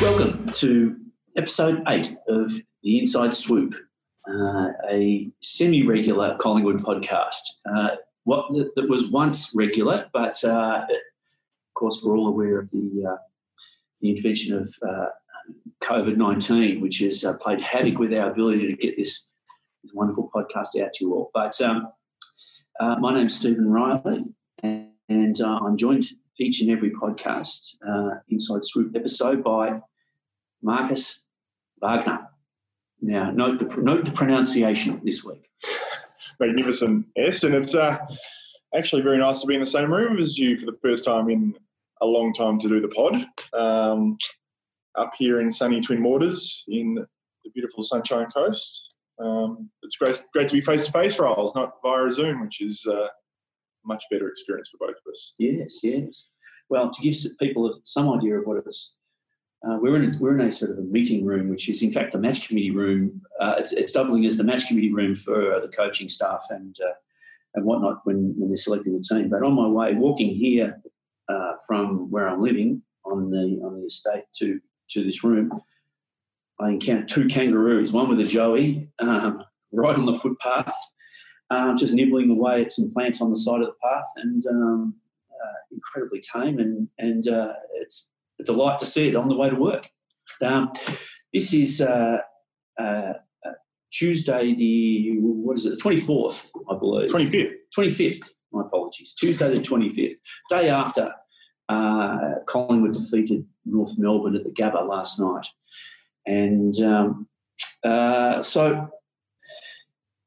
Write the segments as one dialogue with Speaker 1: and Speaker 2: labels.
Speaker 1: Welcome to episode eight of the Inside Swoop, uh, a semi-regular Collingwood podcast. Uh, what that was once regular, but uh, of course we're all aware of the uh, the intervention of uh, COVID nineteen, which has uh, played havoc with our ability to get this this wonderful podcast out to you all. But um, my name's Stephen Rielly, and, and I'm joined each and every podcast Inside Swoop episode by Marcus Wagner. Now, note the, note the pronunciation this week.
Speaker 2: Magnificent S, and it's uh, actually very nice to be in the same room as you for the first time in a long time to do the pod. Um, up here in sunny Twin Waters in the beautiful Sunshine Coast. Um, it's great, great to be face to face, Riles, not via Zoom, which is uh, much better experience for both of us.
Speaker 1: Yes, yes. Well, to give people some idea of what it's uh, we're in a, we're in a sort of a meeting room, which is in fact the match committee room. Uh, it's, it's doubling as the match committee room for uh, the coaching staff and uh, and whatnot when, when they're selecting the team. But on my way, walking here uh, from where I'm living on the on the estate to to this room, I encountered two kangaroos. One with a joey um, right on the footpath, um, just nibbling away at some plants on the side of the path, and um, uh, incredibly tame. And and it's a delight to see it on the way to work. Um, this is uh, uh, uh Tuesday, the what is it, the twenty fourth, I believe.
Speaker 2: Twenty fifth.
Speaker 1: Twenty fifth. My apologies. Tuesday, the twenty fifth, day after uh, Collingwood defeated North Melbourne at the Gabba last night, and um, uh, so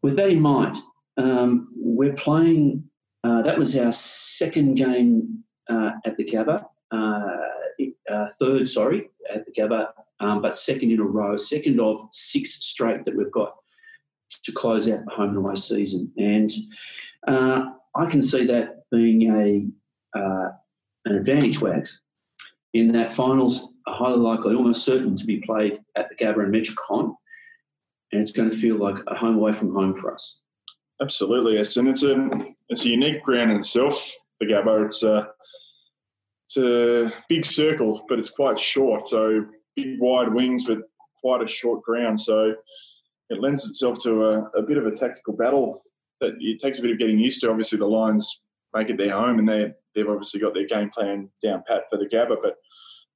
Speaker 1: with that in mind, um, we're playing. Uh, that was our second game at the Gabba uh, third, sorry, at the Gabba, um, but second in a row, second of six straight that we've got to close out the home and away season. And uh, I can see that being a uh, an advantage, Wags, in that finals are highly likely, almost certain to be played at the Gabba and Metricon, and it's going to feel like a home away from home for us.
Speaker 2: Absolutely, yes, and it's a it's a unique ground in itself. The Gabba, it's a it's a big circle, but it's quite short. So big wide wings, but quite a short ground. So it lends itself to a, a bit of a tactical battle that it takes a bit of getting used to. Obviously, the Lions make it their home, and they they've obviously got their game plan down pat for the Gabba. But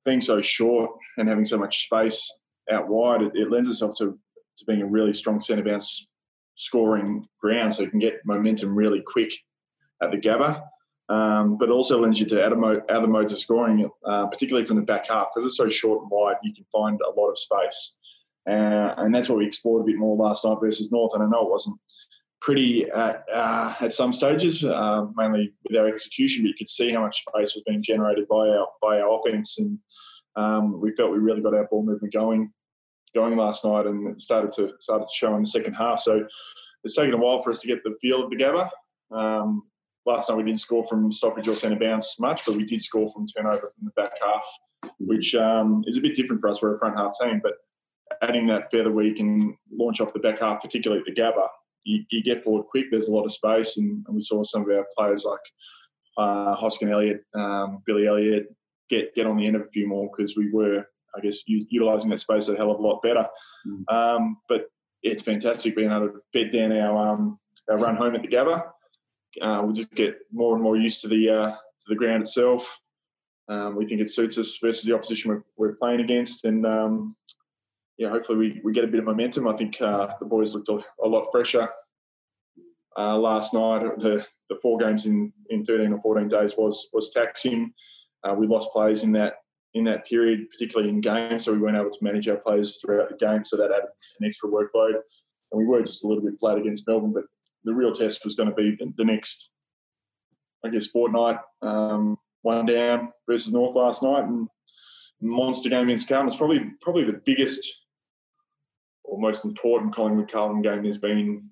Speaker 2: being so short and having so much space out wide, it, it lends itself to to being a really strong centre bounce scoring ground, so you can get momentum really quick at the Gabba um, but also lends you to other, mo- other modes of scoring, uh, particularly from the back half, because it's so short and wide, you can find a lot of space. Uh, and that's what we explored a bit more last night versus North. And I know it wasn't pretty at, uh, at some stages, uh, mainly with our execution, but you could see how much space was being generated by our by our offense, and um, we felt we really got our ball movement going going last night, and it started to started to show in the second half. So it's taken a while for us to get the feel of the Gabba. Um, last night we didn't score from stoppage or centre bounce much, but we did score from turnover from the back half, which um, is a bit different for us. We're a front half team, but adding that feather week can launch off the back half, particularly at the Gabba, you, you, get forward quick. There's a lot of space, and, and we saw some of our players like uh, Hoskin Elliott, um, Billy Elliott get get on the end of a few more because we were, I guess, utilising that space a hell of a lot better. Mm. Um, but it's fantastic being able to bed down our um, our run home at the Gabba uh, we'll just get more and more used to the uh, to the ground itself. Um, we think it suits us versus the opposition we're, we're playing against, and um, yeah, hopefully we, we get a bit of momentum. I think uh, the boys looked a, a lot fresher uh, last night. The the four games in, in 13 or 14 days was was taxing. Uh, we lost players in that in that period, particularly in games, so we weren't able to manage our players throughout the game. So that added an extra workload, and we were just a little bit flat against Melbourne. But the real test was going to be the next, I guess, fortnight. Um, one down versus North last night, and monster game against Carlton. It's probably probably the biggest or most important Collingwood Carlton game there's been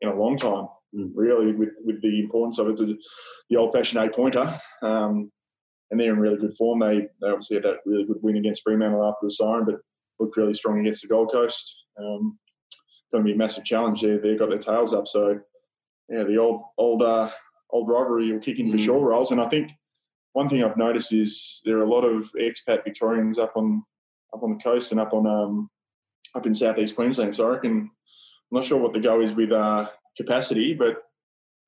Speaker 2: in a long time. Mm. Really, with with the importance of it, it's the old-fashioned eight-pointer. Um, and they're in really good form. They, they obviously had that really good win against Fremantle after the siren, but looked really strong against the Gold Coast. Um, going to be a massive challenge. There. They've got their tails up, so yeah, the old old uh, old rivalry will kick in for mm. sure, Rolls. And I think one thing I've noticed is there are a lot of expat Victorians up on up on the coast and up on um, up in southeast Queensland. So I reckon I'm not sure what the go is with uh, capacity, but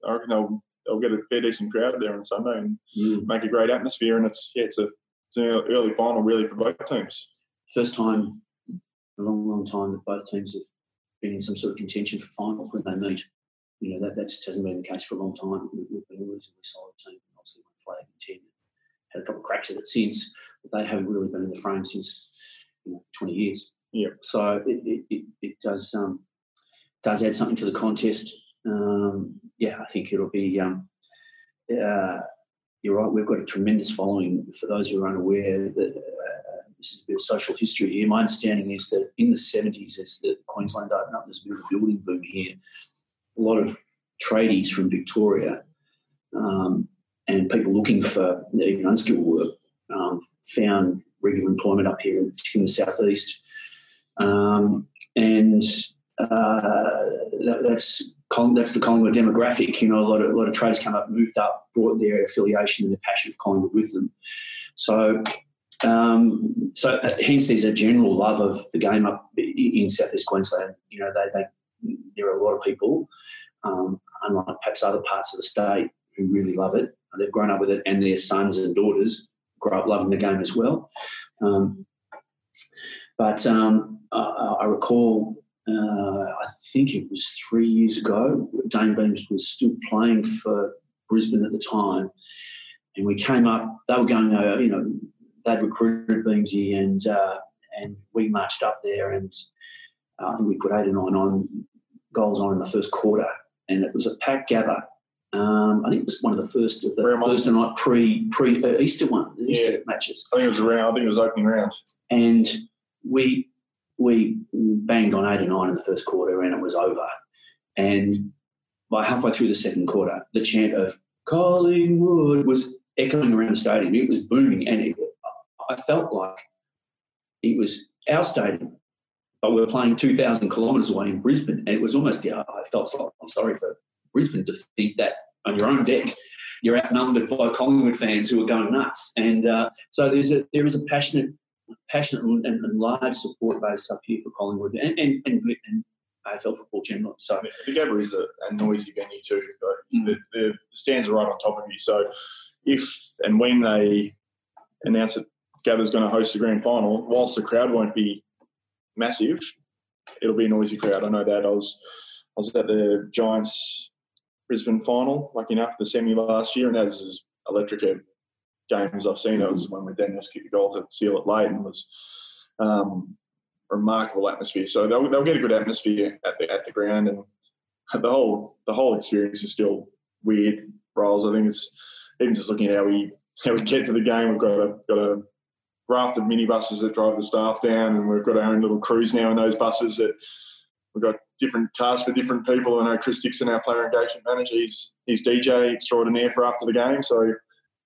Speaker 2: I reckon they'll they'll get a fair decent crowd there on Sunday and
Speaker 1: Mm.
Speaker 2: make a great atmosphere. And it's yeah, it's a it's an early final really for both teams.
Speaker 1: First time, a long, long time that both teams have been in some sort of contention for finals when they meet. You know, that, that just hasn't been the case for a long time. We- We've been a reasonably solid team. Obviously, won flag in 10. Had a couple of cracks at it since, but they haven't really been in the frame since you know, 20 years.
Speaker 2: Yeah.
Speaker 1: So it, it, it, it does um, does add something to the contest. Um, yeah, I think it'll be. Um, uh, you're right. We've got a tremendous following. For those who are unaware, that uh, this is a bit of social history here. My understanding is that in the 70s, as the Queensland opened up, there's a bit of a building boom here. A lot of tradies from Victoria um, and people looking for even unskilled work um, found regular employment up here, in the southeast. Um, and uh, that, that's that's the Collingwood demographic. You know, a lot of a lot of traders come up, moved up, brought their affiliation and their passion for Collingwood with them. So, um, so uh, hence there's a general love of the game up in southeast Queensland. You know, they, they there are a lot of people, um, unlike perhaps other parts of the state, who really love it. They've grown up with it, and their sons and daughters grow up loving the game as well. Um, but um, I, I recall uh, I think it was three years ago. Dayne Beams was still playing for Brisbane at the time, and we came up. They were going, uh, you know, they'd recruited Beamsy, and uh, and we marched up there, and uh, I think we put eight or nine on goals on in the first quarter, and it was a pack gather. Um, I think it was one of the first of the
Speaker 2: Fairmont.
Speaker 1: Thursday night pre pre uh, Easter one, the Easter
Speaker 2: Yeah.
Speaker 1: matches
Speaker 2: I think it was around. I think it was opening round.
Speaker 1: and we we banged on eight or nine in the first quarter, and it was over. And by halfway through the second quarter, the chant of Collingwood was echoing around the stadium. It was booming, and it, I felt like it was our stadium, but we were playing two thousand kilometres away in Brisbane, and it was almost. Yeah, I felt so, I'm sorry for Brisbane to think that on your own deck. You're outnumbered by Collingwood fans who are going nuts, and uh, so there's a there is a passionate passionate and, and large support base up here for Collingwood and and, and, and AFL football generally. So
Speaker 2: The Gabba is a, a noisy venue too. But
Speaker 1: Mm.
Speaker 2: the, the, the stands are right on top of you. So if and when they announce that Gabba's going to host the grand final, whilst the crowd won't be massive, it'll be a noisy crowd. I know that. I was I was at the Giants Brisbane final, lucky enough, the semi last year, and that was as electric a game as I've seen. It was when we Daniels kicked the goal to seal it late and was um, remarkable atmosphere. So they'll, they'll get a good atmosphere at the at the ground, and the whole the whole experience is still weird. Rolls. I think it's even just looking at how we how we get to the game. We've got a got a raft of minibuses that drive the staff down, and we've got our own little crews now in those buses that we've got different tasks for different people. I know Chris Dixon, our player engagement manager, he's he's DJ extraordinaire for after the game, so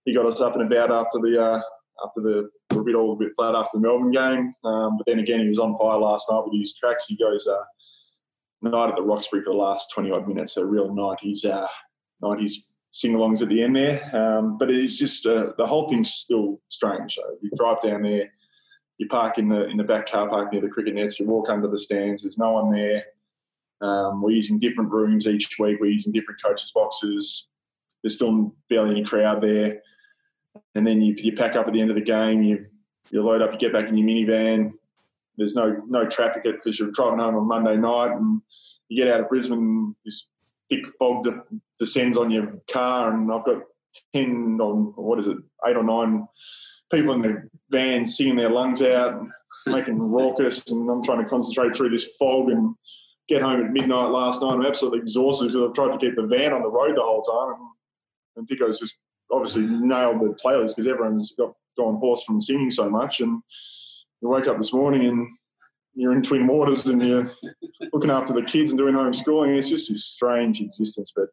Speaker 2: he got us up and about after the uh, after the we a bit all a bit flat after the Melbourne game. Um, but then again, he was on fire last night with his tracks. He goes uh, night at the Roxbury for the last twenty odd minutes. A real night. He's uh, night. He's sing-alongs at the end there. Um, but it's just uh, the whole thing's still strange. So you drive down there, you park in the in the back car park near the cricket nets. You walk under the stands. There's no one there. Um, we're using different rooms each week. We're using different coaches' boxes. There's still barely any crowd there. And then you, you pack up at the end of the game. You you load up. You get back in your minivan. There's no no traffic because you're driving home on Monday night, and you get out of Brisbane. This thick fog de- descends on your car, and I've got ten on what is it, eight or nine people in the van singing their lungs out, making raucous, and I'm trying to concentrate through this fog and get home at midnight last night. I'm absolutely exhausted because I've tried to keep the van on the road the whole time, and, and Dicko's just obviously nailed the playlist because everyone's got gone hoarse from singing so much, and you wake up this morning and you're in Twin Waters and you're looking after the kids and doing homeschooling. It's just this strange existence. But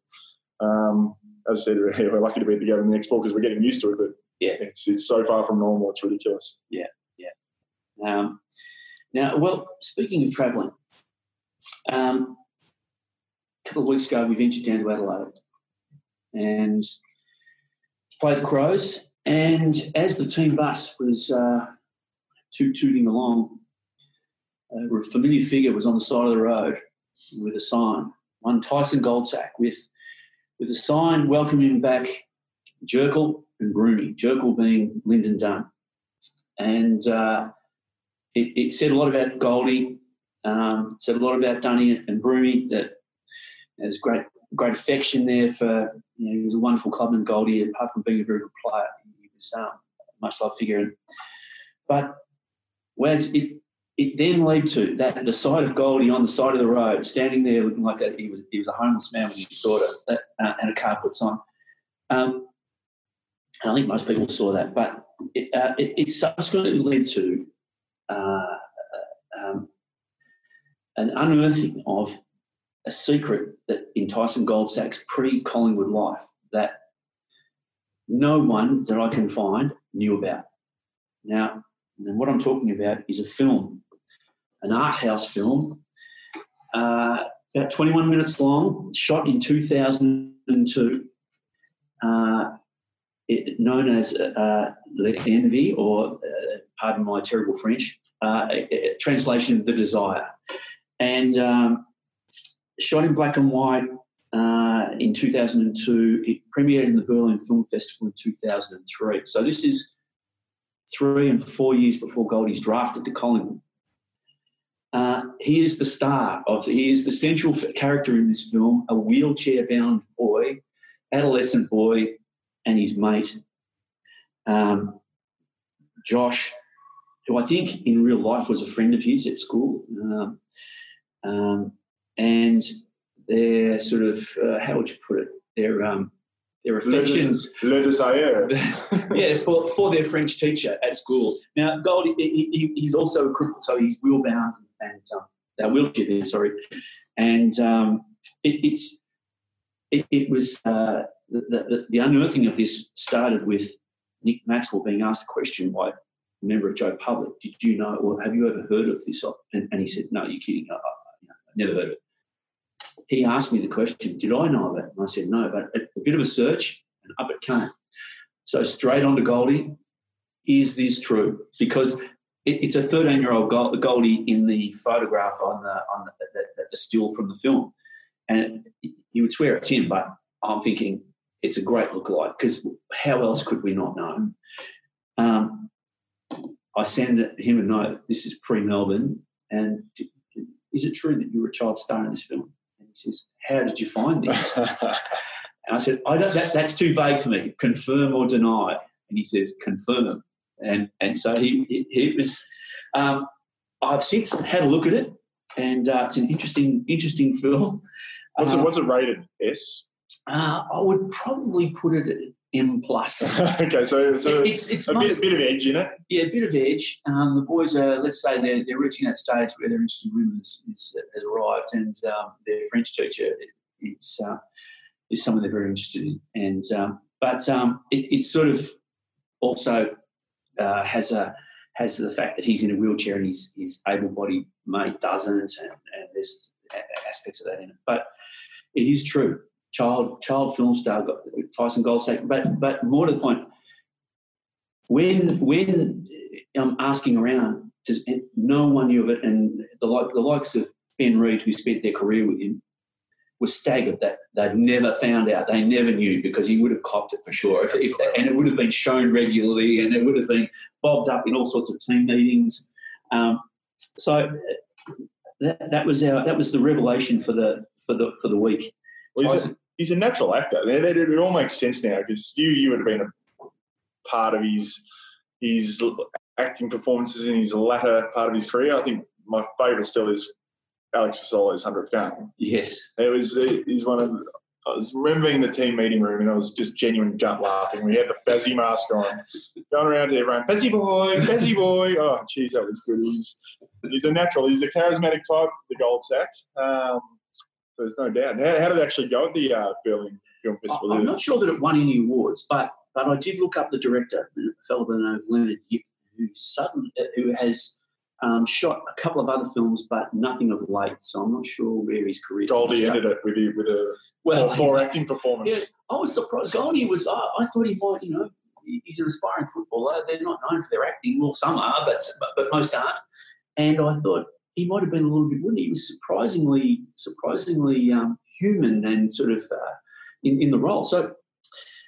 Speaker 2: um, as I said, we're lucky to be together in the next four because we're getting used to it. But
Speaker 1: Yeah.
Speaker 2: it's, it's so far from normal. It's ridiculous. Yeah, yeah.
Speaker 1: Um, now, well, speaking of travelling, um, a couple of weeks ago we ventured down to Adelaide and play the Crows. And as the team bus was uh, toot tooting along, a familiar figure was on the side of the road with a sign. One Tyson Goldsack with with a sign welcoming back Jerkle and Broomy. Jerkle being Lynden Dunn, and uh, it, it, said a lot about Goldie. Um, said a lot about Dunny and Broomy. That as great great affection there for. You know, he was a wonderful clubman, Goldie. Apart from being a very good player, he was um, a much loved figure. But Wags, it it then led to that the sight of Goldie on the side of the road, standing there looking like a, he was he was a homeless man with his daughter that, uh, and a car puts on. Um, I think most people saw that, but it, uh, it, it subsequently led to uh, um, an unearthing of a secret that in Tyson Goldsack's pre-Collingwood life that no one that I can find knew about. Now, and what I'm talking about is a film an art house film, uh, about 21 minutes long, shot in 2002, uh, it, known as uh, L'Envie, or uh, pardon my terrible French, uh, translation, The Desire. And um, shot in black and white uh, in 2002. It premiered in the Berlin Film Festival in 2003. So this is three and four years before Goldie's drafted to Collingwood. Uh, he is the star of, he is the central character in this film, a wheelchair bound boy, adolescent boy, and his mate, um, Josh, who I think in real life was a friend of his at school. Um, um, and their sort of, uh, how would you put it? Their, um, their affections.
Speaker 2: Le, desire.
Speaker 1: yeah, for, for their French teacher at school. Now, Gold, he, he, he's also a cripple, so he's wheelbound and um, wheelchair there, sorry. And um, it, it's it, it was uh, the, the, the, unearthing of this started with Nick Maxwell being asked a question by a member of Joe Public. Did you know, or have you ever heard of this? And, and he said, No, you're kidding. I, I, I never heard of it. He asked me the question, Did I know of it? And I said, No, but a, bit of a search, and up it came. So straight on to Goldie. Is this true? Because it, it's a 13 year old Goldie in the photograph on the on the, the, the still from the film, and you would swear it's him, but I'm thinking it's a great look-alike because how else could we not know? Um, I send him a note. This is pre-Melbourne, and is it true that you were a child star in this film? And he says, "How did you find this?" and I said, "I don't. That, that's too vague for me. Confirm or deny." And he says, "Confirm." and and so he he, he was. Um, I've since had a look at it, and uh, it's an interesting interesting film.
Speaker 2: What's it, uh, what's it rated? S.
Speaker 1: Uh, I would probably put it at M plus.
Speaker 2: okay, so, so it's, it's a bit, bit, of edge in it.
Speaker 1: Yeah, a bit of edge. Um, the boys are, let's say, they're, they're reaching that stage where their interested in women is, is, has arrived, and um, their French teacher is uh, is someone they're very interested in. And um, but um, it, it's sort of also uh, has a has the fact that he's in a wheelchair and his, his able-bodied mate doesn't, and, and there's aspects of that in it. But it is true. Child child film star Tyson Goldsack. But but more to the point, when when I'm asking around, no one knew of it, and the like the likes of Ben Reed, who spent their career with him, was staggered that they'd never found out. They never knew because he would have copped it for sure. If, if they, and it would have been shown regularly and it would have been bobbed up in all sorts of team meetings. Um, so that, that was our that was the revelation for the for the for the week.
Speaker 2: Well, a, he's, a, natural actor. It, it, it all makes sense now because you you would have been a part of his his acting performances in his latter part of his career. I think my favourite still is Alex Fasolo's hundredth game.
Speaker 1: Yes,
Speaker 2: it was. He's one of. I was remembering the team meeting room, and I was just genuine gut laughing. We had the Fazzy mask on, going around to everyone, Fazzy boy, Fazzy boy. Oh, jeez, that was good. He's he's a natural. He's a charismatic type, the Goldsack. Um, there's no doubt. How, how, did it actually go at the uh, Berlin Film Festival?
Speaker 1: I'm not sure that it won any awards, but but I did look up the director, a fellow by the name of Leonard Yip, who suddenly who has um, shot a couple of other films, but nothing of late. So I'm not sure where his career.
Speaker 2: Goldie ended it with with a well poor acting performance.
Speaker 1: Yeah, I was surprised. Goldie was. I, I, thought he might, you know, he's an aspiring footballer. They're not known for their acting. Well, some are, but but, but most aren't. And I thought he might have been a little bit wooden. He was surprisingly surprisingly um, human and sort of uh, in in the role. So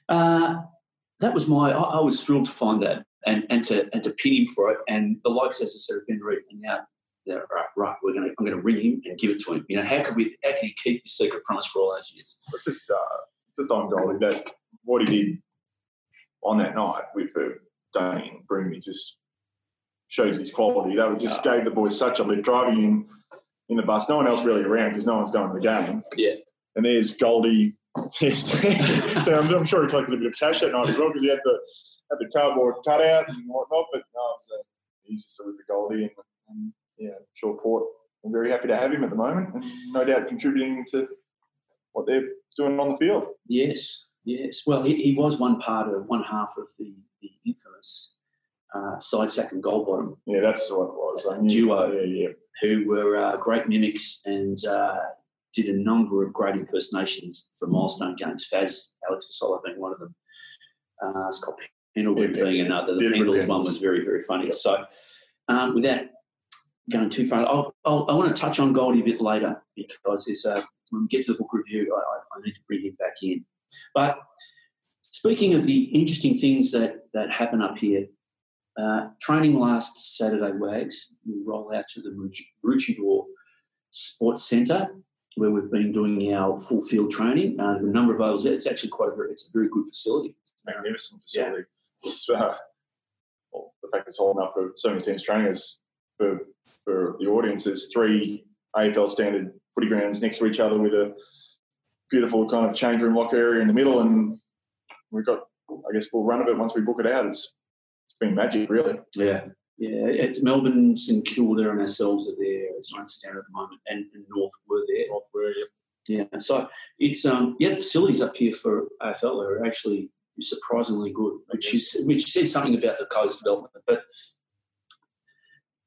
Speaker 1: uh, that was my. I, I, was thrilled to find that and and to and to pin him for it. And the likes as I said have been and. Yeah, right, right. We're gonna. I'm gonna ring him and give it to him. You know, how could we? How can he keep his secret from us for all those years?
Speaker 2: It's just, uh, just on Goldie that what he did on that night with uh, Damien Broomy just shows his quality. That was just gave the boys such a lift driving in in the bus. No one else really around because no one's going to the game.
Speaker 1: Yeah.
Speaker 2: And there's Goldie. so I'm, I'm, sure he collected a bit of cash that night as well because he had the had the cardboard cutout and whatnot. But no, so uh, he's just a ripper Goldie and, and yeah, sure Port. I'm very happy to have him at the moment, and no doubt contributing to what they're doing on the field.
Speaker 1: Yes, yes. Well, he, he was one part of one half of the, the infamous uh, side sack and goal bottom.
Speaker 2: Yeah, that's what it was.
Speaker 1: I duo.
Speaker 2: Yeah, yeah.
Speaker 1: Who were uh, great mimics and uh, did a number of great impersonations for milestone games. Faz, Alex Fasolo being one of them. Uh, Scott Pendlebury yeah, being another. The Pendles one was very, very funny. So, um, without going too far, I'll, I'll, i want to touch on Goldie a bit later because there's a, when we get to the book review, I, I need to bring him back in. But speaking of the interesting things that, that happen up here, uh, training last Saturday, Wags. We roll out to the Maroochydore Sports Centre where we've been doing our full field training. Uh, the number of ovals it's actually quite a very, it's a very good facility.
Speaker 2: Magnificent facility. Yeah. It's, uh, well, the fact it's all enough for so many teams training is for, for the audience. There's three AFL standard footy grounds next to each other with a beautiful kind of change room locker area in the middle, and we've got, I guess, full run of it once we book it out. It's been magic, really.
Speaker 1: Yeah, yeah. At Melbourne, St Kilda, and ourselves are there, as I understand at the moment, and, and North were there.
Speaker 2: North were, yeah.
Speaker 1: Yeah, so it's um yeah the facilities up here for AFL are actually surprisingly good, which is which says something about the code's development, but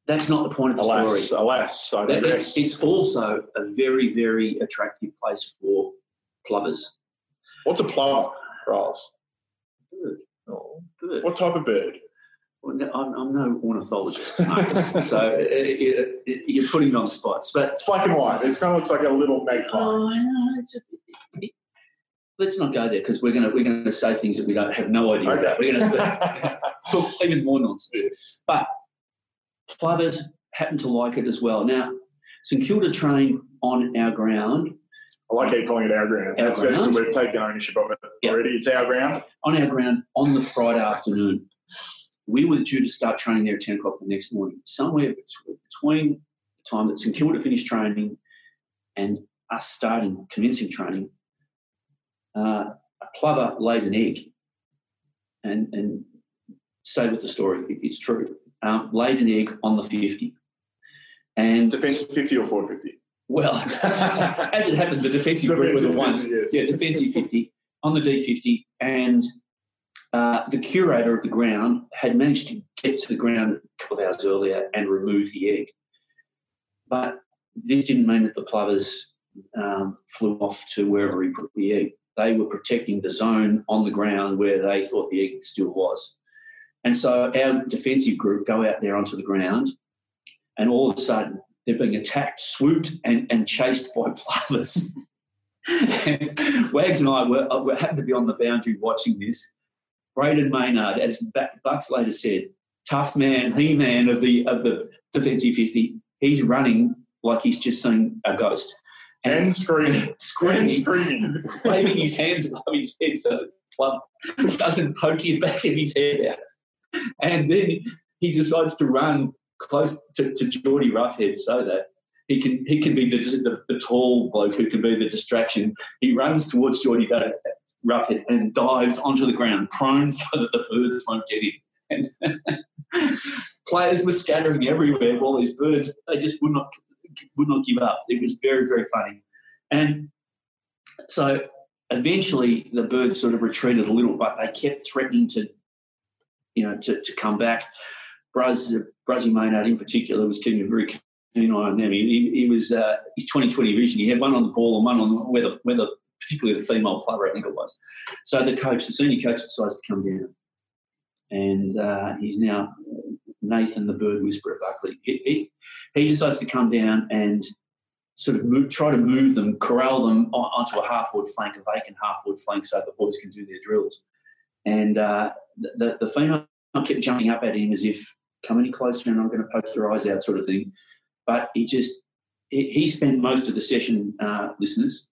Speaker 1: that's not the point of the
Speaker 2: alas,
Speaker 1: story.
Speaker 2: Alas, I
Speaker 1: that, it's, it's, also a very very attractive place for plovers.
Speaker 2: What's a plover, Riles?
Speaker 1: Bird. Oh, bird.
Speaker 2: What type of bird?
Speaker 1: I'm, I'm, no ornithologist, so uh, it, it, you're putting me on the spot. But
Speaker 2: it's black and white. It kind of looks like a little magpie.
Speaker 1: Oh, let's not go there because we're going to we're going to say things that we don't have no idea okay. about. We're going to talk even more nonsense.
Speaker 2: Yes.
Speaker 1: But plovers happen to like it as well. Now, St Kilda train on our ground.
Speaker 2: I like how you're calling it our ground. Our that's, ground. We've taken ownership of it yep. already. It's our ground.
Speaker 1: On our ground on the Friday afternoon we were due to start training there at 10 o'clock the next morning. Somewhere between the time that St Kilda finished training and us starting, commencing training, uh, a plover laid an egg. And, and stay with the story, it's true. Um, laid an egg on the 50. And
Speaker 2: defensive 50 or forward 50?
Speaker 1: Well, as it happened, the defensive, defensive group were the ones. Yes. Yeah, defensive 50 on the D50. And uh, the curator of the ground had managed to get to the ground a couple of hours earlier and remove the egg. But this didn't mean that the plovers um, flew off to wherever he put the egg. They were protecting the zone on the ground where they thought the egg still was. And so our defensive group go out there onto the ground, and all of a sudden they're being attacked, swooped, and, and chased by plovers. Wags and I were, were happened to be on the boundary watching this, Brayden Maynard, as Bucks later said, tough man, he man of the of the defensive fifty. He's running like he's just seen a ghost.
Speaker 2: And, and screaming,
Speaker 1: screaming,
Speaker 2: and screaming,
Speaker 1: waving his hands above his head so the club doesn't poke his back of his head out. And then he decides to run close to, to Geordie Roughead so that he can he can be the, the, the, tall bloke who can be the distraction. He runs towards Geordie Roughead and dives onto the ground, prone so that the birds won't get him. And players were scattering everywhere. All these birds, they just would not would not give up. It was very very funny, and so eventually the birds sort of retreated a little, but they kept threatening to, you know, to, to come back. Bruz, Bruzzy Maynard in particular was keeping a very keen eye on them. He, he, he was uh, his 2020 vision. He had one on the ball and one on where the, where the particularly the female player, I think it was. So the coach, the senior coach, decides to come down. and uh, he's now Nathan the Bird Whisperer Buckley. He, he, he, decides to come down and sort of move, try to move them, corral them onto a half forward flank, a vacant half forward flank, so the boys can do their drills. And uh, the, the female kept jumping up at him as if, come any closer and I'm going to poke your eyes out, sort of thing. But he just, he, he spent most of the session, uh, listeners,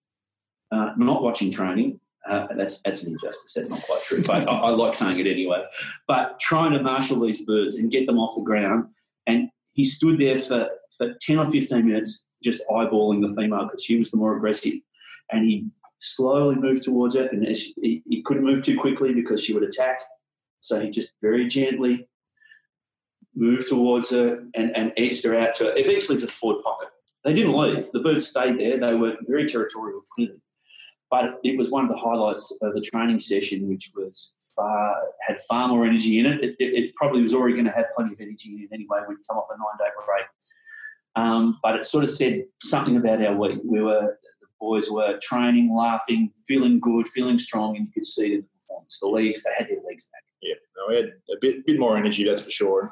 Speaker 1: uh, not watching training, uh, that's that's an injustice. That's not quite true, but I, I, like saying it anyway. But trying to marshal these birds and get them off the ground, and he stood there for, for ten or fifteen minutes, just eyeballing the female because she was the more aggressive, and he slowly moved towards it, and he, he couldn't move too quickly because she would attack. So he just very gently moved towards her and, and edged her out to eventually to the forward pocket. They didn't leave. The birds stayed there. They were very territorial, clearly. But it was one of the highlights of the training session, which was far had far more energy in it. It, it, it probably was already going to have plenty of energy in it anyway you come off a nine day break. Um, but it sort of said something about our week. We were the boys were training, laughing, feeling good, feeling strong, and you could see in the performance. The legs they had their legs back.
Speaker 2: Yeah, no, we had a bit bit more energy, that's for sure.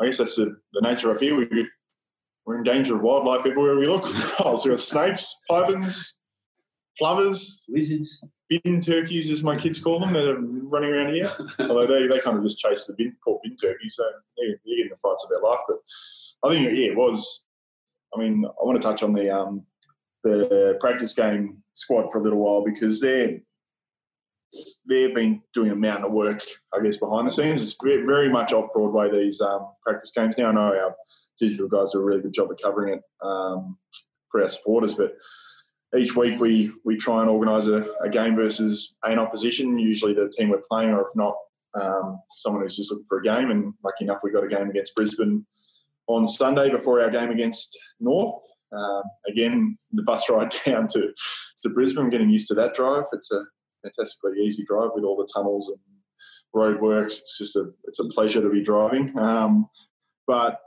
Speaker 2: I guess that's the, the nature up here. We, we're in danger of wildlife everywhere we look. so we've got snakes, pythons, plovers,
Speaker 1: lizards,
Speaker 2: bin turkeys, as my kids call them, that are running around here. Although they, they kind of just chase the bin, poor bin turkeys, so they're, they're getting the fights of their life. But I think yeah, it was. I mean, I want to touch on the um, the practice game squad for a little while because they're they've been doing a mountain of work, I guess, behind the scenes. It's very much off Broadway these um, practice games now. I know our digital guys do a really good job of covering it um, for our supporters, but each week we we try and organise a, a, game versus an opposition, usually the team we're playing, or if not, um, someone who's just looking for a game. And lucky enough, we got a game against Brisbane on Sunday before our game against North. Uh, again, the bus ride down to, to Brisbane, getting used to that drive. It's a fantastically easy drive with all the tunnels and roadworks. It's just a it's a pleasure to be driving. Um, but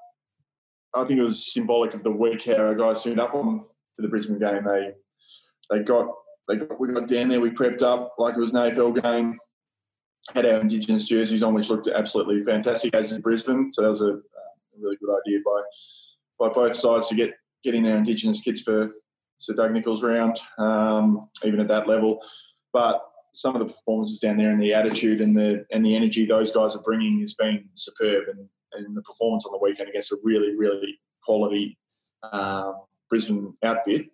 Speaker 2: I think it was symbolic of the week how our guys turned up on to the Brisbane game. They they got they got, we got down there. We prepped up like it was an AFL game. Had our Indigenous jerseys on, which looked absolutely fantastic as in Brisbane. So that was a, really good idea by by both sides to get getting our Indigenous kids for Sir Doug Nicholls round, um, even at that level. But some of the performances down there and the attitude and the and the energy those guys are bringing has been superb. And, and the performance on the weekend against a really really quality um, Brisbane outfit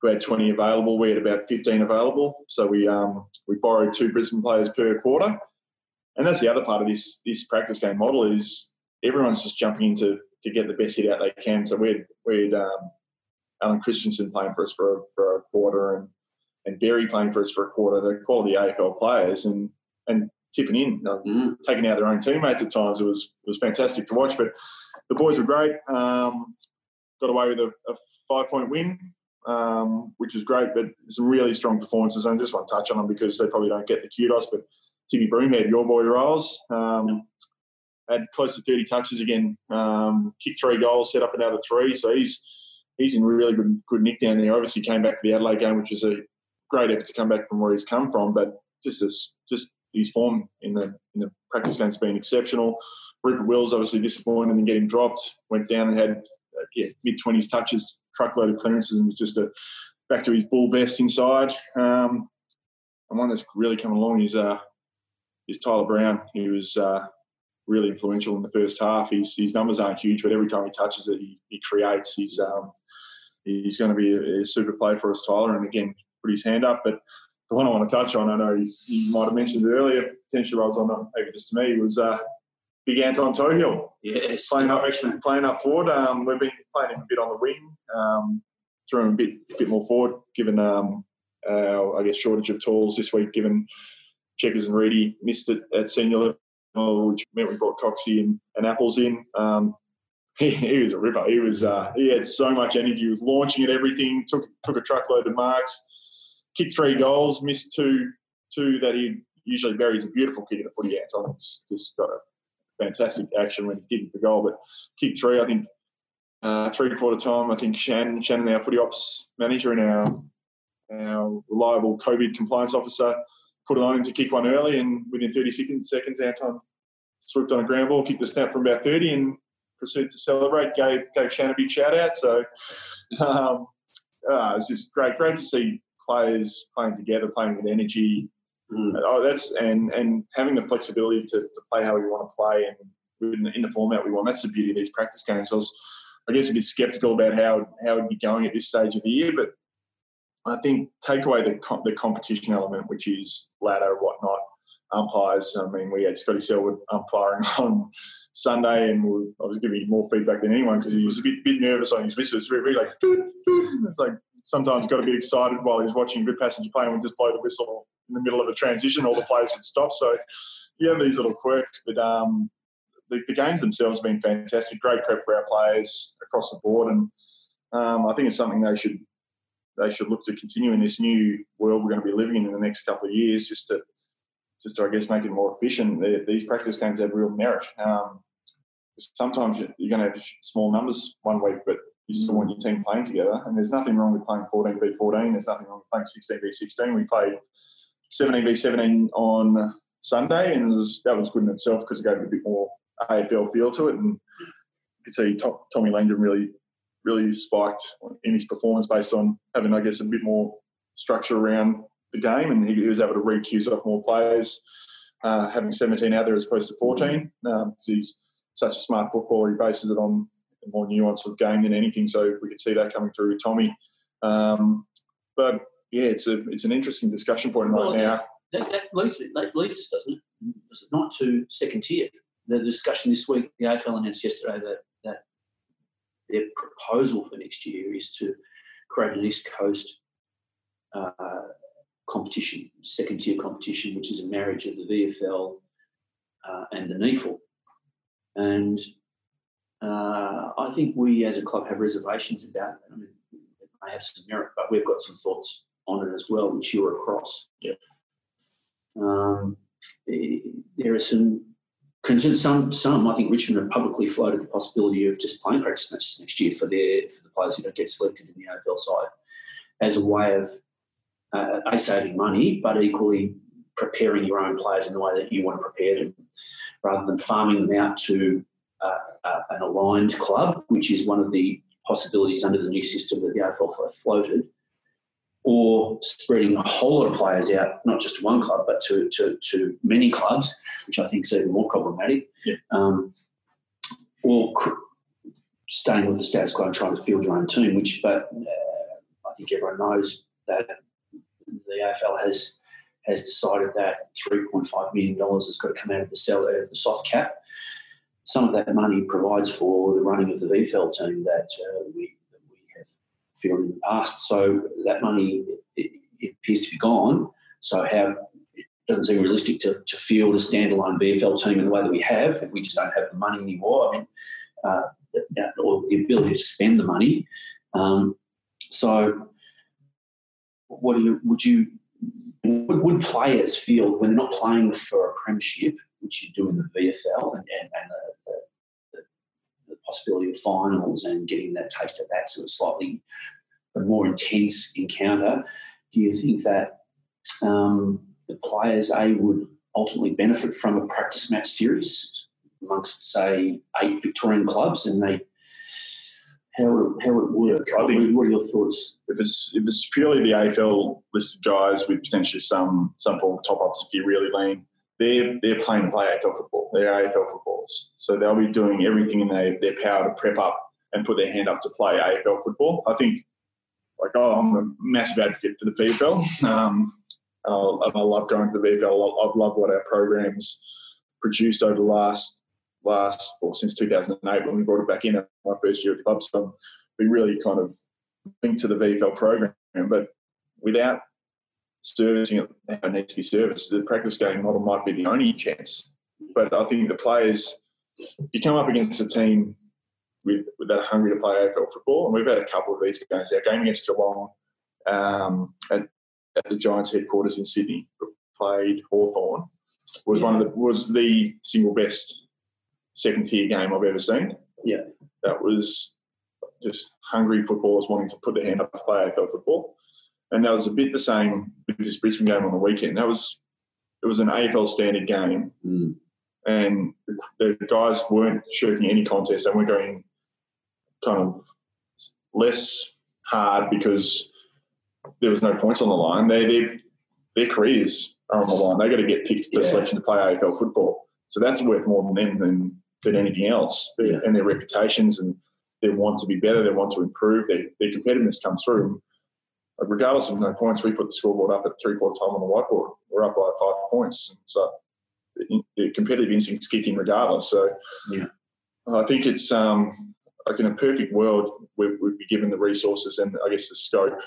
Speaker 2: who had 20 available. We had about 15 available. So we um, we borrowed two Brisbane players per quarter. And that's the other part of this this practice game model is everyone's just jumping into to get the best hit out they can. So we had, we had um, Allen Christensen playing for us for a, for a quarter and and Berry playing for us for a quarter. The quality AFL players and and tipping in, mm. taking out their own teammates at times. It was it was fantastic to watch. But the boys were great. Um, got away with a, a five point win um, which was great. But some really strong performances. And I just want to touch on them because they probably don't get the kudos. But Timmy Broomhead, your boy Riles, um, had close to 30 touches again, um, kicked three goals, set up another three. So he's he's in really good good nick down there. Obviously came back for the Adelaide game, which was a great effort to come back from where he's come from. But just as, just his form in the in the practice game's been exceptional. Rupert Wills obviously disappointed and getting dropped. Went down and had uh, yeah, mid twenties touches truckload of clearances and was just a back to his bull best inside. Um, and one that's really come along is uh, is Tyler Brown. He was uh, really influential in the first half. His, his numbers aren't huge, but every time he touches it, he, he creates. He's um, he's going to be a, a, super play for us, Tyler. And again, put his hand up. But the one I want to touch on, I know you might have mentioned it earlier, potentially was on maybe just to me, was uh, big Anton Tohill.
Speaker 1: Yes,
Speaker 2: playing up, playing up forward. Um, we've been playing him a bit on the wing, um, threw him a bit, bit more forward, given um, our, I guess, shortage of tools this week, given Checkers and Reedy missed it at senior level, which meant we brought Coxie and, and Apples in. Um, he, he, was a ripper. He was uh, he had so much energy. He was launching at everything. Took took a truckload of marks. Kicked three goals. Missed two two that he usually buries a beautiful kick in the footy. Anton just got a fantastic action when he did the goal. But kicked three, I think uh, three quarter time, I think Shannon, Shannon, our footy ops manager and our our reliable COVID compliance officer, put it on him to kick one early, and within 30 seconds, seconds Anton swooped on a ground ball, kicked the snap from about 30 and proceeded to celebrate. Gave gave Shan a big shout out. So um, uh, it was just great, great to see players playing together, playing with energy. Mm. Oh, that's and and having the flexibility to, to play how we want to play and in the, in the format we want. That's the beauty of these practice games. I was, I guess, a bit sceptical about how how it'd be going at this stage of the year, but I think take away the the competition element, which is ladder, whatnot, umpires. I mean, we had Scotty Selwood umpiring on Sunday, and we, I was giving more feedback than anyone because he was a bit, bit nervous on his whistles. Really, really like, it's like sometimes got a bit excited while he's watching good passenger play and would just blow the whistle in the middle of a transition. All the players would stop. So you have these little quirks, but um, the, the, games themselves have been fantastic. Great prep for our players across the board, and um, I think it's something they should they should look to continue in this new world we're going to be living in in the next couple of years, just to just to I guess make it more efficient. these practice games have real merit. Um, sometimes you're going to have small numbers one week, but you still want your team playing together. And there's nothing wrong with playing 14 v 14. There's nothing wrong with playing 16 v 16. We played 17 v 17 on Sunday, and was, that was good in itself because it gave it a bit more AFL feel to it. And could see Tommy Langdon really, really spiked in his performance based on having, I guess, a bit more structure around the game, and he, was able to read cues off more players. Uh, having 17 out there as opposed to 14, um, he's such a smart footballer. He bases it on a more nuance of game than anything. So we could see that coming through with Tommy. Um, but yeah, it's a it's an interesting discussion point well, right now.
Speaker 1: That, that, leads that leads us, doesn't it? Does it not to second tier? The discussion this week, the AFL announced yesterday that their proposal for next year is to create an East Coast uh, competition, second tier competition, which is a marriage of the VFL uh, and the NEAFL. And uh, I think we as a club have reservations about it. I mean, it may have some merit, but we've got some thoughts on it as well, which you're across.
Speaker 2: Yeah.
Speaker 1: Um, there are some Some, some I think Richmond have publicly floated the possibility of just playing practice matches next year for their for the players who don't get selected in the AFL side, as a way of uh, a saving money, but equally preparing your own players in the way that you want to prepare them rather than farming them out to uh, uh, an aligned club, which is one of the possibilities under the new system that the AFL floated, or spreading a whole lot of players out, not just to one club, but to, to, to many clubs, which I think is even more problematic.
Speaker 2: Yeah.
Speaker 1: Um, or cr- staying with the status quo and trying to field your own team, which, but uh, I think everyone knows that the AFL has has decided that $3.5 million has got to come out of the, sell, of the soft cap. Some of that money provides for the running of the VFL team that uh, we, fielded in the past. So that money it, it appears to be gone. So how it doesn't seem realistic to, to field a standalone VFL team in the way that we have. If we just don't have the money anymore. I mean, uh, or the ability to spend the money. Um, so, what do you? Would you would, would players feel when they're not playing for a premiership, which you do in the VFL, and, and, and the, the, the, possibility of finals and getting that taste of that sort of slightly more intense encounter, do you think that um, the players A would ultimately benefit from a practice match series amongst, say, eight Victorian clubs, and they how would, how would it work? I think, what are your thoughts?
Speaker 2: If it's if it's purely the AFL listed guys with potentially some some form of top ups, if you're really lean, they're they're playing to play AFL football. They're AFL footballers, so they'll be doing everything in their, their power to prep up and put their hand up to play AFL football. I think, like, oh, I'm a massive advocate for the VFL. Um, and I, love going to the VFL. I've loved what our programs produced over the last last, or since 2008 when we brought it back in my first year at the club. So we really kind of linked to the VFL program. But without servicing it it needs to be serviced, the practice game model might be the only chance. But I think the players, you come up against a team with, with that hungry to play AFL football, and we've had a couple of these games. Our game against Geelong um, at, at the Giants headquarters in Sydney, played Hawthorn was yeah. one of the was the single best second tier game I've ever seen.
Speaker 1: Yeah.
Speaker 2: That was just hungry footballers wanting to put their hand up to play AFL football. And that was a bit the same with this Brisbane game on the weekend. That was it was an AFL standard game.
Speaker 1: Mm.
Speaker 2: and the guys weren't shirking any contest and we're going kind of less hard because there was no points on the line. They, they, their careers are on the line. They got to get picked for
Speaker 1: Yeah.
Speaker 2: selection to play AFL football. So that's worth more than them than, than anything else.
Speaker 1: Yeah.
Speaker 2: And their reputations and their want to be better, they want to improve, their, their competitiveness comes through. Regardless of no points, we put the scoreboard up at three quarter time on the whiteboard. We're up by five points. So the, the competitive instincts kick in regardless. So
Speaker 1: Yeah.
Speaker 2: I think it's um, like in a perfect world, we, we'd be given the resources and I guess the scope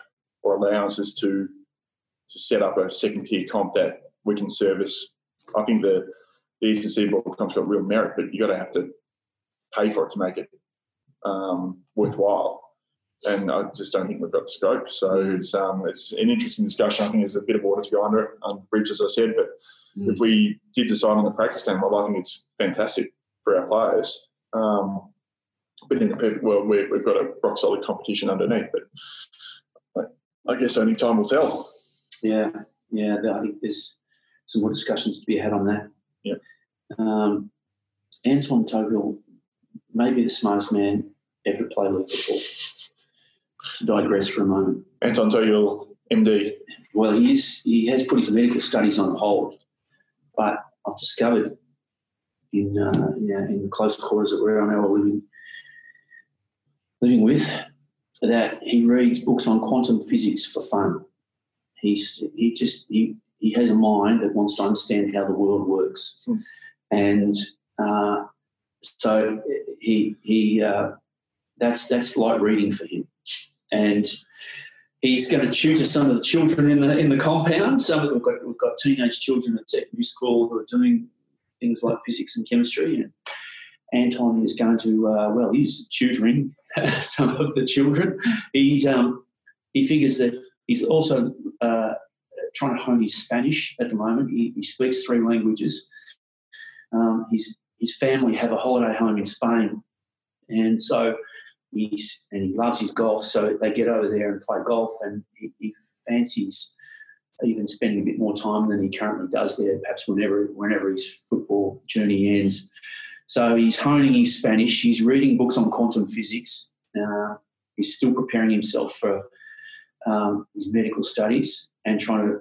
Speaker 2: or allowances to to set up a second tier comp that we can service. I think the, the Eastern Seaboard comp's got real merit, but you got to have to pay for it to make it um, worthwhile. And I just don't think we've got the scope. So it's um, it's an interesting discussion. I think there's a bit of water to go under it, um, bridge, as I said. But
Speaker 1: Mm.
Speaker 2: if we did decide on the practice game, well, I think it's fantastic for our players. Um, but in the perfect world, we we've got a rock solid competition underneath. But I guess only time will tell.
Speaker 1: Yeah, yeah. I think there's some more discussions to be had on that.
Speaker 2: Yeah.
Speaker 1: Um, Anton may be the smartest man ever to play league football. To digress for a moment.
Speaker 2: Anton Tohill, MD.
Speaker 1: Well, he is. He has put his medical studies on hold, but I've discovered in uh, you know, in the close quarters that we're now living living with that he reads books on quantum physics for fun. He's he just he he has a mind that wants to understand how the world works,
Speaker 2: Hmm.
Speaker 1: and uh, so he he uh, that's that's light reading for him, and he's going to tutor some of the children in the in the compound. Some of we've got we've got teenage children at secondary school who are doing things like physics and chemistry, and Anton is going to uh, well, he's tutoring some of the children. He's um, he figures that he's also uh, trying to hone his Spanish at the moment. He, he speaks three languages. Um, his his family have a holiday home in Spain, and so he's and he loves his golf. So they get over there and play golf, and he, he fancies even spending a bit more time than he currently does there. Perhaps whenever whenever his football journey ends. So he's honing his Spanish. He's reading books on quantum physics. Uh, he's still preparing himself for um, his medical studies and trying to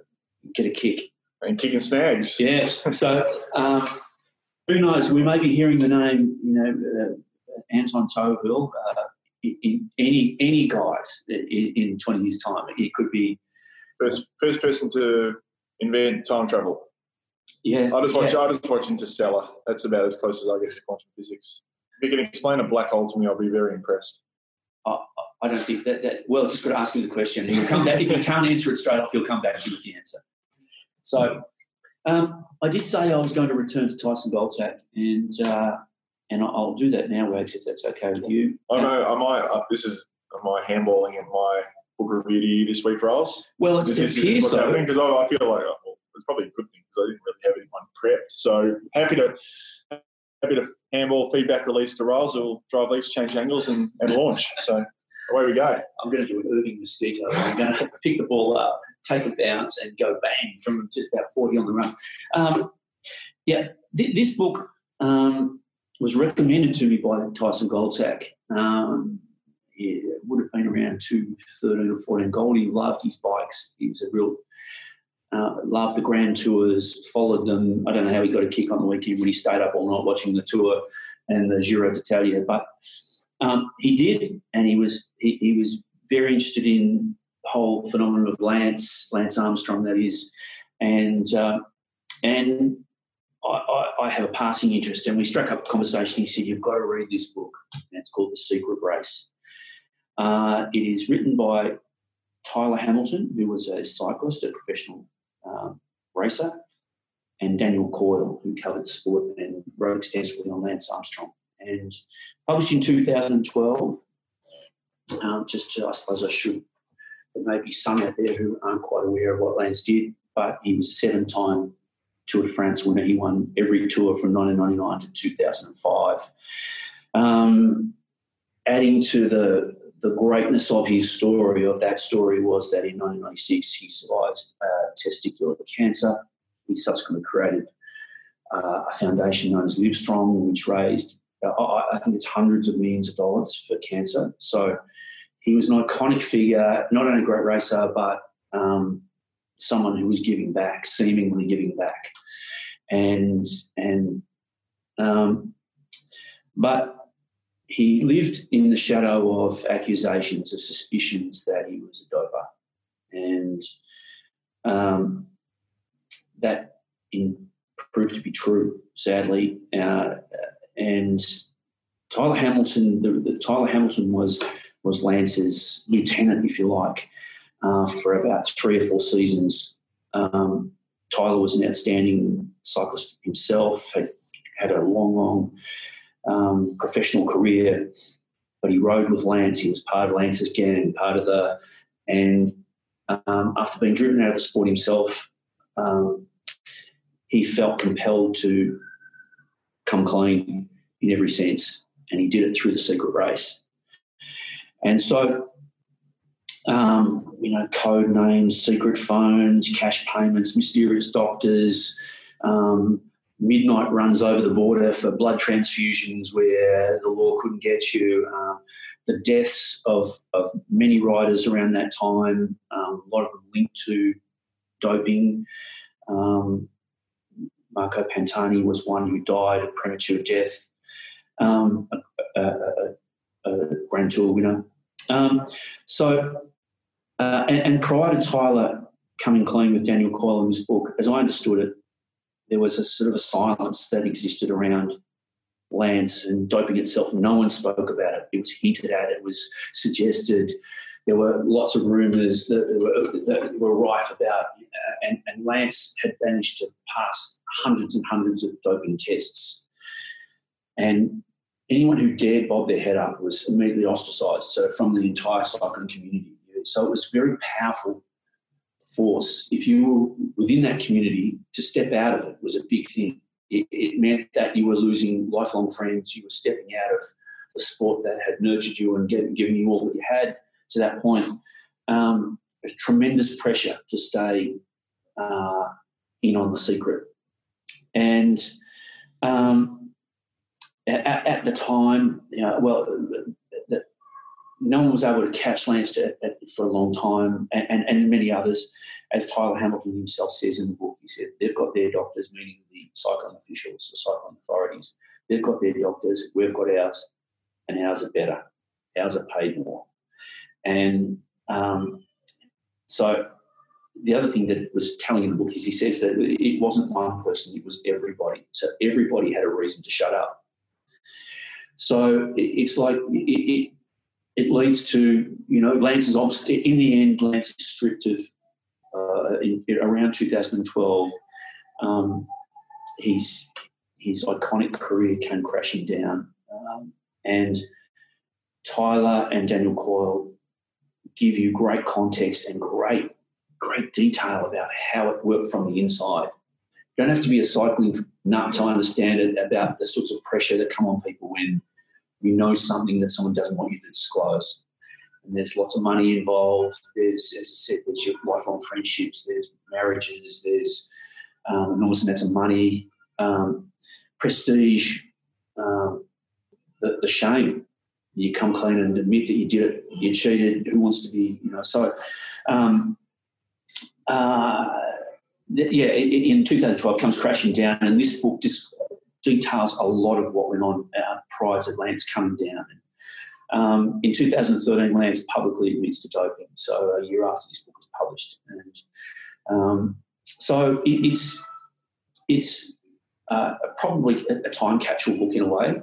Speaker 1: get a kick.
Speaker 2: And kicking snags.
Speaker 1: Yes. So um, who knows? We may be hearing the name, you know, uh, Anton Tohill uh, in, in any any guys in, in 20 years' time. It could be,
Speaker 2: First first person to invent time travel.
Speaker 1: Yeah.
Speaker 2: I just watch
Speaker 1: yeah.
Speaker 2: I just watch Interstellar. That's about as close as I get to quantum physics. If you can explain a black hole to me, I'll be very impressed.
Speaker 1: I don't think that, that well, just got to ask him the question. He'll come back, if you can't answer it straight off, he'll come back to you with the answer. So um, I did say I was going to return to Tyson Goldsack, and uh, and I'll do that now, Wags, if that's okay with you.
Speaker 2: I know. Am I? Uh, this is am I handballing in my book review to you this week, Riles?
Speaker 1: Well, it
Speaker 2: this, is
Speaker 1: appears
Speaker 2: this what's
Speaker 1: so.
Speaker 2: happening? Because I, I feel like it's probably a good thing because I didn't really have anyone prepped. So happy to happy to handball feedback release to Riles. We'll drive leaks, change angles, and, and launch. So away we go.
Speaker 1: I'm going to do an Irving Mosquito. I'm going to pick the ball up, take a bounce, and go bang from just about 40 on the run. Um, yeah, th- this book um, was recommended to me by Tyson Goldsack. Um, it would have been around 213 or 14. Goldie loved his bikes. He was a real, uh, loved the grand tours, followed them. I don't know how he got a kick on the weekend when he stayed up all night watching the tour and the Giro d'Italia, but um, he did, and he was he, he was very interested in the whole phenomenon of Lance Lance Armstrong, that is, and uh, and I, I, have a passing interest, and we struck up a conversation. He said, "You've got to read this book. And it's called The Secret Race. Uh, it is written by Tyler Hamilton, who was a cyclist, a professional um, racer, and Daniel Coyle, who covered the sport and wrote extensively on Lance Armstrong. And published in 2012. Um, just to, I suppose I should, there may be some out there who aren't quite aware of what Lance did, but he was a seven time Tour de France winner. He won every tour from 1999 to 2005. Um, adding to the the greatness of his story, of that story, was that in 1996 he survived uh, testicular cancer. He subsequently created uh, a foundation known as Livestrong, which raised, uh, I think it's hundreds of millions of dollars for cancer. So he was an iconic figure, not only a great racer, but um, someone who was giving back, seemingly giving back. And, and, um, but he lived in the shadow of accusations, of suspicions that he was a doper. And um, that in, proved to be true, sadly. Uh, and Tyler Hamilton, the, the, Tyler Hamilton was was Lance's lieutenant, if you like, uh, for about three or four seasons. Um, Tyler was an outstanding cyclist himself, had, had a long, long um, professional career, but he rode with Lance. He was part of Lance's gang, part of the. And um, after being driven out of the sport himself, um, he felt compelled to come clean in every sense, and he did it through the secret race. And so, um, you know, code names, secret phones, cash payments, mysterious doctors, um, midnight runs over the border for blood transfusions where the law couldn't get you. Um, the deaths of, of many riders around that time, um, a lot of them linked to doping. Um, Marco Pantani was one who died a premature death, um, a, a, a, Grand Tour winner. Um, so, uh, and, and prior to Tyler coming clean with Daniel Coyle in this book, as I understood it, there was a sort of a silence that existed around Lance and doping itself. No one spoke about it. It was hinted at. It was suggested. There were lots of rumours that were, that were rife about, uh, and, and Lance had managed to pass hundreds and hundreds of doping tests. And anyone who dared bob their head up was immediately ostracised. So from the entire cycling community. So it was very powerful force, if you were within that community, to step out of it was a big thing. It, it meant that you were losing lifelong friends. You were stepping out of the sport that had nurtured you and given you all that you had to that point. Um, there's tremendous pressure to stay uh, in on the secret. And um, at, at, the time, you know, well, no one was able to catch Lance to, for a long time, and, and, and, many others. As Tyler Hamilton himself says in the book, he said they've got their doctors, meaning the cycling officials, the cycling authorities. They've got their doctors, we've got ours, and ours are better. Ours are paid more. And um, so the other thing that was telling in the book is he says that it wasn't one person, it was everybody. So everybody had a reason to shut up. So it's like it, it leads to, you know, Lance is obviously, in the end, Lance is stripped of, uh, in, around 2012, um, his, his iconic career came crashing down. Um, and Tyler and Daniel Coyle give you great context and great, great detail about how it worked from the inside. You don't have to be a cycling nut to understand it about the sorts of pressure that come on people when you know something that someone doesn't want you to disclose. And there's lots of money involved. There's, as I said, there's your lifelong friendships. There's marriages. There's um, enormous amounts of money, um, prestige, um, the, the, shame. You come clean and admit that you did it. You cheated. Who wants to be, you know? So, um, uh, yeah, in 2012 comes crashing down, and this book just details a lot of what went on uh, prior to Lance coming down. Um, in 2013, Lance publicly admits to doping, so a year after this book was published. And um, so it, it's it's uh, probably a, time capsule book in a way,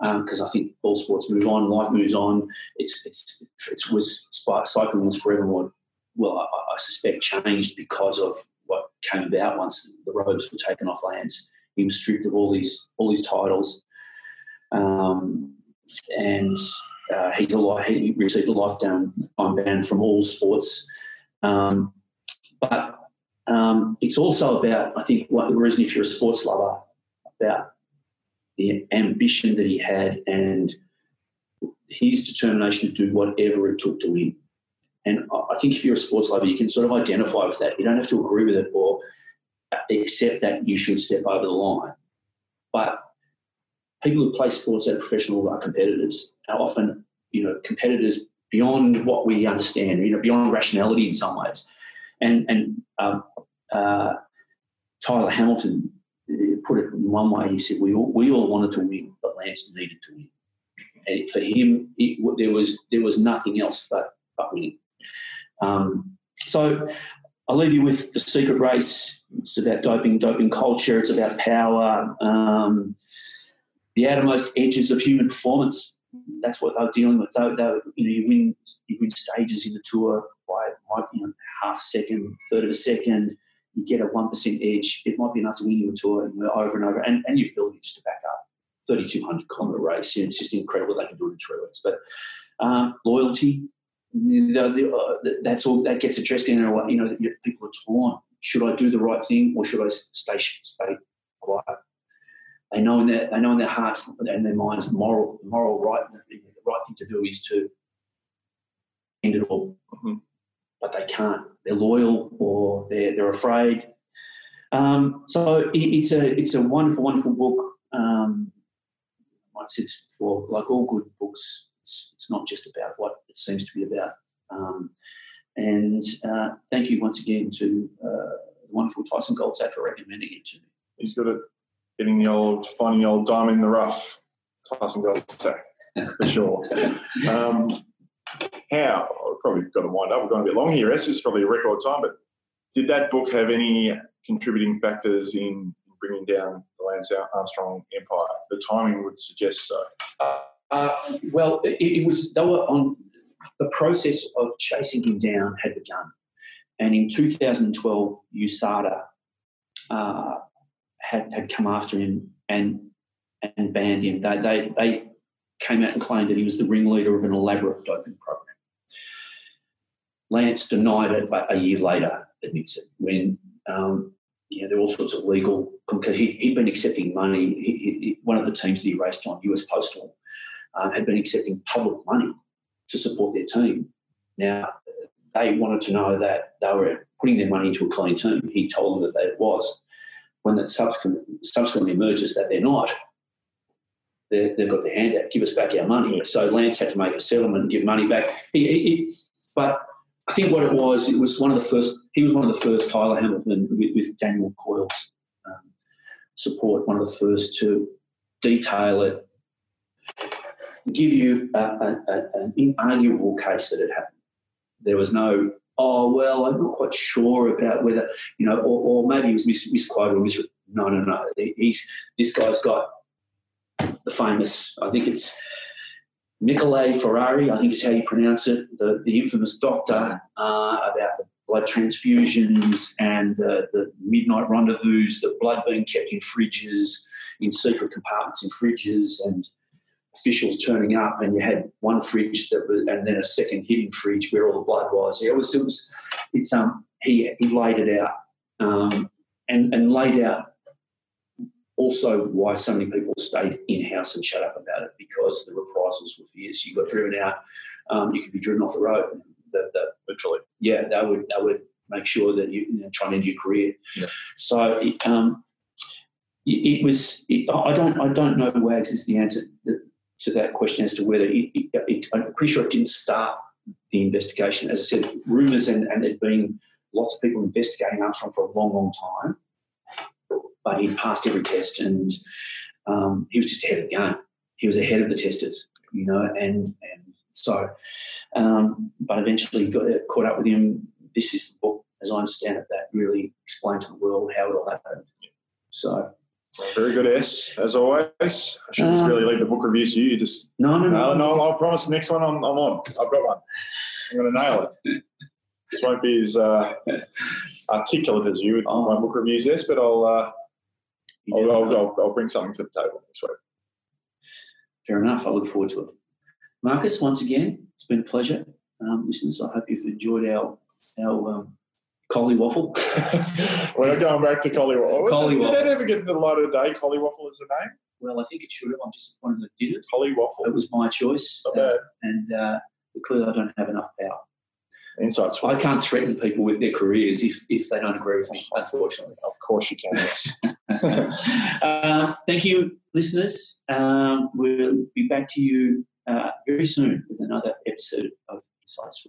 Speaker 1: because um, I think all sports move on, life moves on. It's it's it was cycling was forever more well, I, I, suspect changed because of what came about once the robes were taken off Lance. He was stripped of all these all these titles, um, and uh, he's a he received a lifetime ban from all sports. Um, but um, it's also about, I think, what the reason if you're a sports lover, about the ambition that he had and his determination to do whatever it took to win. And I think if you're a sports lover, you can sort of identify with that. You don't have to agree with it or accept that you should step over the line. but people who play sports at professional are competitors. Are often, you know, competitors beyond what we understand. You know, beyond rationality in some ways. And and um, uh, Tyler Hamilton uh, put it in one way. He said, "We all we all wanted to win, but Lance needed to win." And for him, it, there was there was nothing else but but winning. Um, so I'll leave you with the secret race. It's about doping, doping culture. It's about power, um, the outermost edges of human performance. That's what they're dealing with. They, you know, you win, you win stages in the tour by you know, half a second, third of a second. You get a one percent edge. It might be enough to win you a tour know, over and over, and, and your ability just to back up. 3,200 kilometre race. You know, it's just incredible they can do it in three weeks. But um, loyalty, the, the, uh, that's all that gets addressed in a way. You know, people are torn. Should I do the right thing or should I stay stay quiet? They know in their they know in their hearts and their minds the moral the moral right the right thing to do is to end it all. Mm-hmm. But they can't. They're loyal or they're they're afraid. Um, so it, it's a it's a wonderful wonderful book. Um, I've said this before. Like all good books, it's, it's not just about what it seems to be about. Um, and uh, thank you once again to uh, the wonderful Tyson Goldsack for recommending it to me.
Speaker 2: He's good at getting the old, finding the old diamond in the rough. Tyson Goldsack, for sure. um, how? I've probably got to wind up. We're going a bit long here. This is probably a record time, but did that book have any contributing factors in bringing down the Lance Armstrong empire? The timing would suggest so.
Speaker 1: Uh, uh, well, it, it, was they were on the process of chasing him down had begun, and in 2012, USADA uh, had had come after him and and banned him. They, they they came out and claimed that he was the ringleader of an elaborate doping program. Lance denied it, but a year later admits it when um, you know, there were all sorts of legal because he, had been accepting money. He, he, one of the teams that he raced on, US Postal, uh, had been accepting public money to support their team. Now, they wanted to know that they were putting their money into a clean team. He told them that it was. When subsequent, subsequently emerges that they're not, they have got their hand out, give us back our money. So Lance had to make a settlement and give money back. He, he, but I think what it was, it was one of the first, he was one of the first, Tyler Hamilton, with, with Daniel Coyle's um, support, one of the first to detail it give you a, a, a, an inarguable case that it happened. There was no, oh, well, I'm not quite sure about whether, you know, or, or maybe he was mis- misquoted or misread. No, no, no. He's, this guy's got the famous, I think it's Nicolae Ferrari, I think is how you pronounce it, the, the infamous doctor uh, about the blood transfusions and the, the midnight rendezvous, the blood being kept in fridges, in secret compartments in fridges, and officials turning up, and you had one fridge that was, and then a second hidden fridge where all the blood was. It was, it was, it's um, he he laid it out, um, and and laid out also why so many people stayed in house and shut up about it because the reprisals were fierce. You got driven out, um, you could be driven off the road. The, the,
Speaker 2: Literally,
Speaker 1: yeah, that would they would make sure that you, you know, try and end your career.
Speaker 2: Yeah.
Speaker 1: So it, um, it, it was. It, I don't I don't know Wags is the answer to that question as to whether it, it, I'm pretty sure it didn't start the investigation. As I said, rumours and, and there'd been lots of people investigating Armstrong for a long, long time, but he passed every test and um, he was just ahead of the game. He was ahead of the testers, you know, and and so, um, but eventually got caught up with him. This is the book, as I understand it, that really explained to the world how it all happened. So
Speaker 2: very good, S, as always. I should just really leave the book reviews to you. You just
Speaker 1: no, no, no,
Speaker 2: no. no I promise the next one I'm, I'm on. I've got one. I'm going to nail it. This won't be as uh, articulate as you with oh. my book reviews, yes, but I'll, uh, I'll, I'll, I'll, I'll, bring something to the table this week.
Speaker 1: Fair enough. I look forward to it. Marcus, once again, it's been a pleasure. Um, listeners, I hope you've enjoyed our our um, Collie Waffle.
Speaker 2: We're not going back to Collie Waffle.
Speaker 1: Collie Waffle.
Speaker 2: Did that ever get the light of day? Collie Waffle is the name?
Speaker 1: Well, I think it should have. I'm disappointed that it didn't.
Speaker 2: Collie Waffle.
Speaker 1: It was my choice. Uh, and uh, clearly, I don't have enough power.
Speaker 2: Insights.
Speaker 1: I can't threaten people with their careers if, if they don't agree with me, unfortunately.
Speaker 2: Of course, you can.
Speaker 1: uh, thank you, listeners. Um, we'll be back to you uh, very soon with another episode of Insights